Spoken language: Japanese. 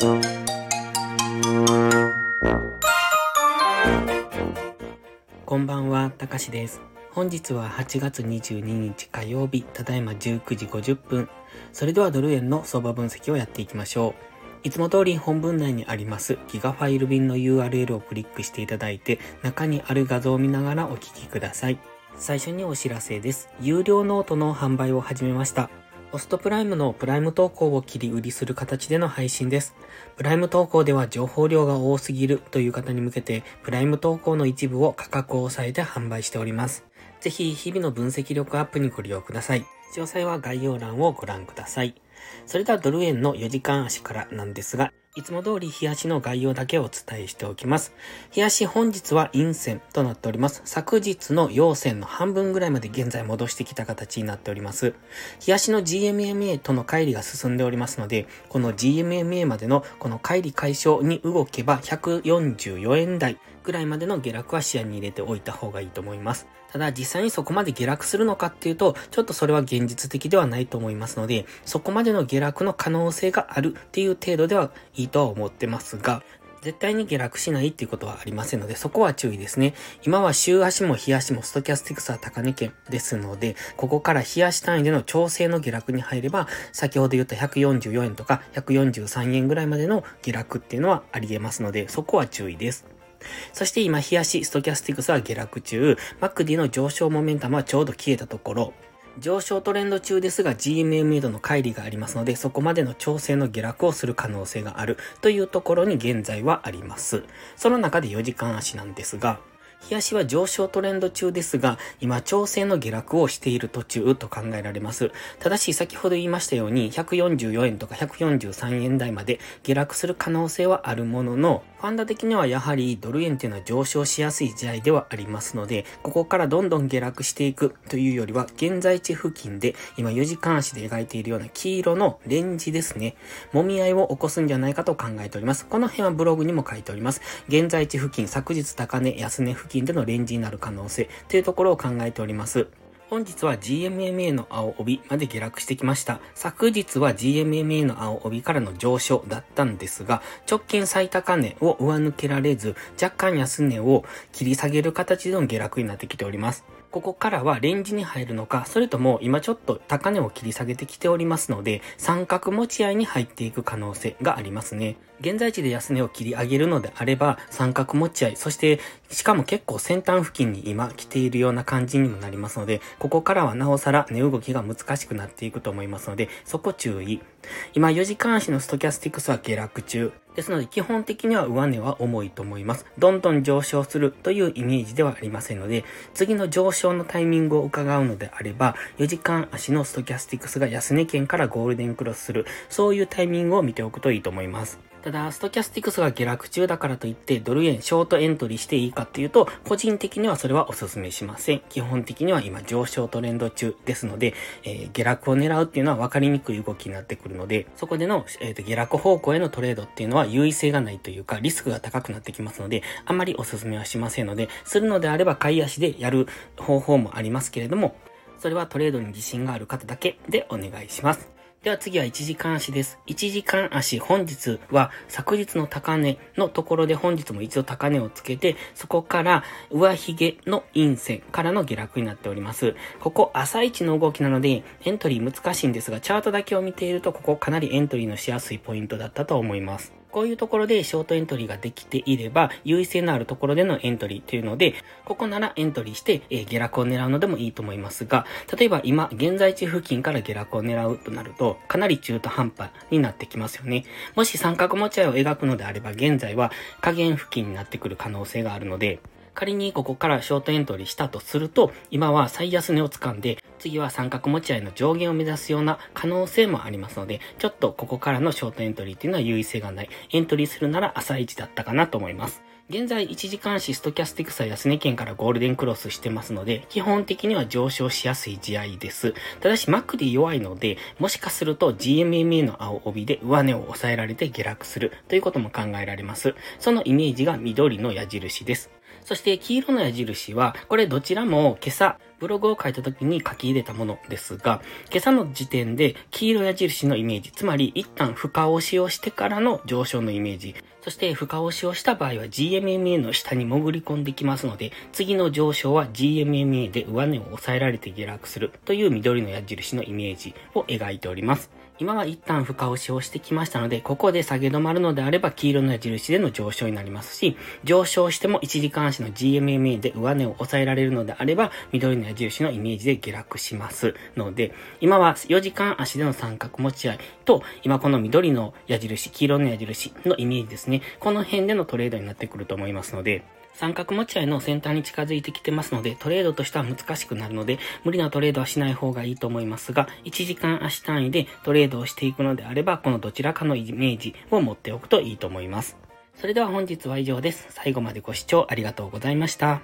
こんばんは、たかしです。本日は8月22日火曜日、ただいま19時50分。それではドル円の相場分析をやっていきましょう。いつも通り本文内にありますギガファイル便の URL をクリックしていただいて、中にある画像を見ながらお聞きください。最初にお知らせです。有料ノートの販売を始めました。ホストプライムのプライム投稿を切り売りする形での配信です。プライム投稿では情報量が多すぎるという方に向けて、プライム投稿の一部を価格を抑えて販売しております。ぜひ日々の分析力アップにご利用ください。詳細は概要欄をご覧ください。それではドル円の4時間足からなんですが、いつも通り日足の概要だけをお伝えしておきます。日足本日は陰線となっております。昨日の陽線の半分ぐらいまで現在戻してきた形になっております。日足の GMMA との乖離が進んでおりますので、この GMMA までのこの乖離解消に動けば144円台ぐらいまでの下落は視野に入れておいた方がいいと思います。ただ実際にそこまで下落するのかっていうと、ちょっとそれは現実的ではないと思いますので、そこまでの下落の可能性があるっていう程度ではいいとは思ってますが、絶対に下落しないっていうことはありませんので、そこは注意ですね。今は週足も日足もストキャスティクスは高値圏ですので、ここから日足単位での調整の下落に入れば、先ほど言った144円とか143円ぐらいまでの下落っていうのはあり得ますので、そこは注意です。そして今、日足、ストキャスティクスは下落中、マックディの上昇モメンタムはちょうど消えたところ、上昇トレンド中ですが GMMA との乖離がありますので、そこまでの調整の下落をする可能性があるというところに現在はあります。その中で4時間足なんですが、日足は上昇トレンド中ですが、今調整の下落をしている途中と考えられます。ただし先ほど言いましたように、144円とか143円台まで下落する可能性はあるものの、ファンダ的にはやはりドル円っていうのは上昇しやすい時合ではありますので、ここからどんどん下落していくというよりは、現在地付近で今4時間足で描いているような黄色のレンジですね。揉み合いを起こすんじゃないかと考えております。この辺はブログにも書いております。現在地付近、昨日高値、安値付近でのレンジになる可能性というところを考えております。本日は GMMA の青帯まで下落してきました。昨日は GMMA の青帯からの上昇だったんですが、直近最高値を上抜けられず、若干安値を切り下げる形での下落になってきております。ここからはレンジに入るのか、それとも今ちょっと高値を切り下げてきておりますので、三角持ち合いに入っていく可能性がありますね。現在地で安値を切り上げるのであれば、三角持ち合い、そして、しかも結構先端付近に今来ているような感じにもなりますので、ここからはなおさら値動きが難しくなっていくと思いますので、そこ注意。今4時間足のストキャスティクスは下落中。ですので基本的には上値は重いと思います。どんどん上昇するというイメージではありませんので、次の上昇のタイミングを伺うのであれば、4時間足のストキャスティクスが安値圏からゴールデンクロスする、そういうタイミングを見ておくといいと思います。ただ、ストキャスティクスが下落中だからといって、ドル円ショートエントリーしていいかっていうと、個人的にはそれはお勧めしません。基本的には今上昇トレンド中ですので、えー、下落を狙うっていうのは分かりにくい動きになってくるので、そこでの、えーと、下落方向へのトレードっていうのは優位性がないというか、リスクが高くなってきますので、あんまりお勧めはしませんので、するのであれば買い足でやる方法もありますけれども、それはトレードに自信がある方だけでお願いします。では次は1時間足です。1時間足本日は昨日の高値のところで本日も一度高値をつけて、そこから上髭の陰線からの下落になっております。ここ朝一の動きなのでエントリー難しいんですが、チャートだけを見ているとここかなりエントリーのしやすいポイントだったと思います。こういうところでショートエントリーができていれば、優位性のあるところでのエントリーというので、ここならエントリーして、え、下落を狙うのでもいいと思いますが、例えば今、現在地付近から下落を狙うとなると、かなり中途半端になってきますよね。もし三角持ち合いを描くのであれば、現在は下限付近になってくる可能性があるので、仮にここからショートエントリーしたとすると、今は最安値を掴んで、次は三角持ち合いの上限を目指すような可能性もありますので、ちょっとここからのショートエントリーっていうのは優位性がない。エントリーするなら朝一だったかなと思います。現在1時間足ストキャスティクスは安値圏からゴールデンクロスしてますので、基本的には上昇しやすい試合です。ただし、マックで弱いので、もしかすると GMMA の青帯で上値を抑えられて下落するということも考えられます。そのイメージが緑の矢印です。そして黄色の矢印は、これどちらも今朝、ブログを書いた時に書き入れたものですが、今朝の時点で黄色矢印のイメージ、つまり一旦深押しをしてからの上昇のイメージ、そして深押しをした場合は GMMA の下に潜り込んできますので、次の上昇は GMMA で上値を抑えられて下落するという緑の矢印のイメージを描いております。今は一旦深押しをしてきましたので、ここで下げ止まるのであれば黄色の矢印での上昇になりますし、上昇しても1時間足の GMMA で上値を抑えられるのであれば、緑の矢印のイメージで下落しますので、今は4時間足での三角持ち合いと、今この緑の矢印、黄色の矢印のイメージですね。この辺でのトレードになってくると思いますので、三角持ち合いの先端に近づいてきてますので、トレードとしては難しくなるので、無理なトレードはしない方がいいと思いますが、1時間足単位でトレードをしていくのであれば、このどちらかのイメージを持っておくといいと思います。それでは本日は以上です。最後までご視聴ありがとうございました。